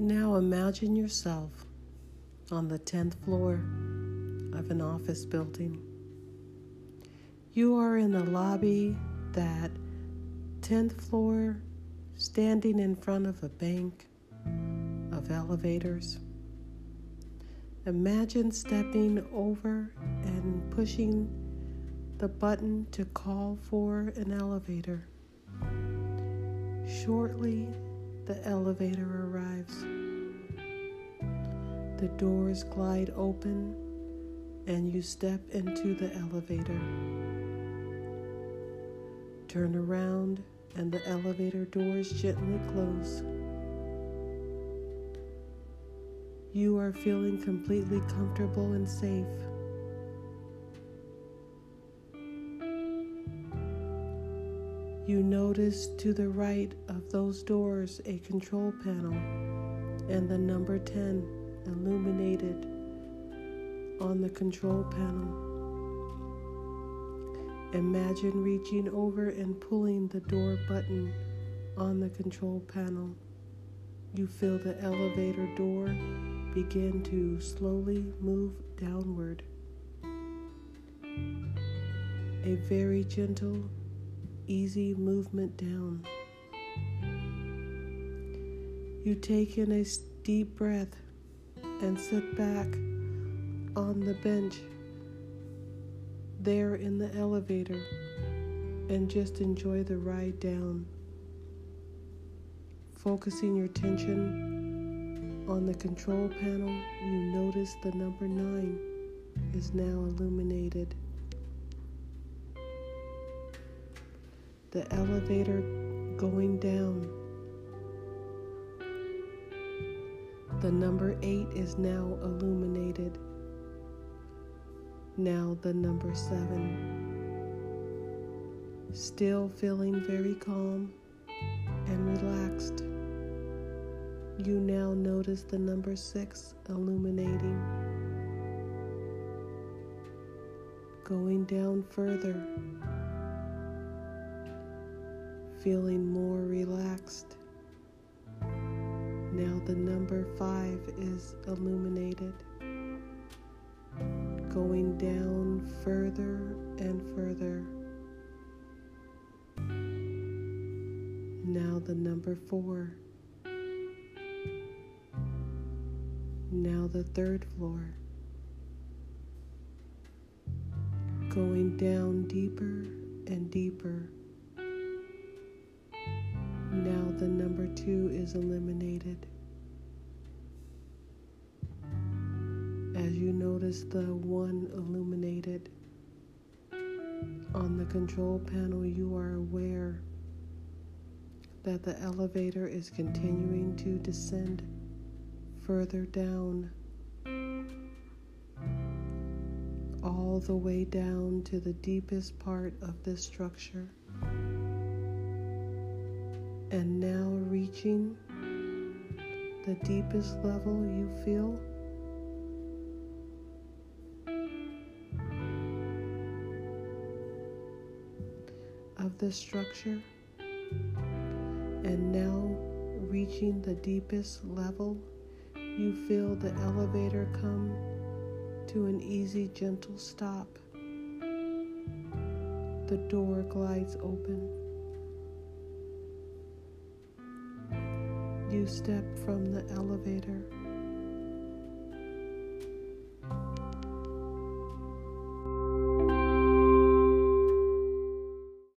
Now imagine yourself on the 10th floor of an office building. You are in the lobby, that 10th floor, standing in front of a bank of elevators. Imagine stepping over and pushing the button to call for an elevator. Shortly, the elevator arrives. The doors glide open and you step into the elevator. Turn around and the elevator doors gently close. You are feeling completely comfortable and safe. You notice to the right of those doors a control panel and the number 10 illuminated on the control panel. Imagine reaching over and pulling the door button on the control panel. You feel the elevator door begin to slowly move downward. A very gentle easy movement down. You take in a deep breath and sit back on the bench there in the elevator and just enjoy the ride down. Focusing your attention on the control panel, you notice the number 9 is now illuminated. The elevator going down. The number 8 is now illuminated. Now the number 7. Still feeling very calm and relaxed. You now notice the number 6 illuminating. Going down further feeling more relaxed. Now the number five is illuminated, going down further and further. Now the number four. Now the third floor. Going down deeper and deeper. Now the number two is eliminated. As you notice the one illuminated on the control panel, you are aware that the elevator is continuing to descend further down, all the way down to the deepest part of this structure and now reaching the deepest level you feel. Of the structure, and now reaching the deepest level, you feel the elevator come to an easy, gentle stop. The door glides open. Step from the elevator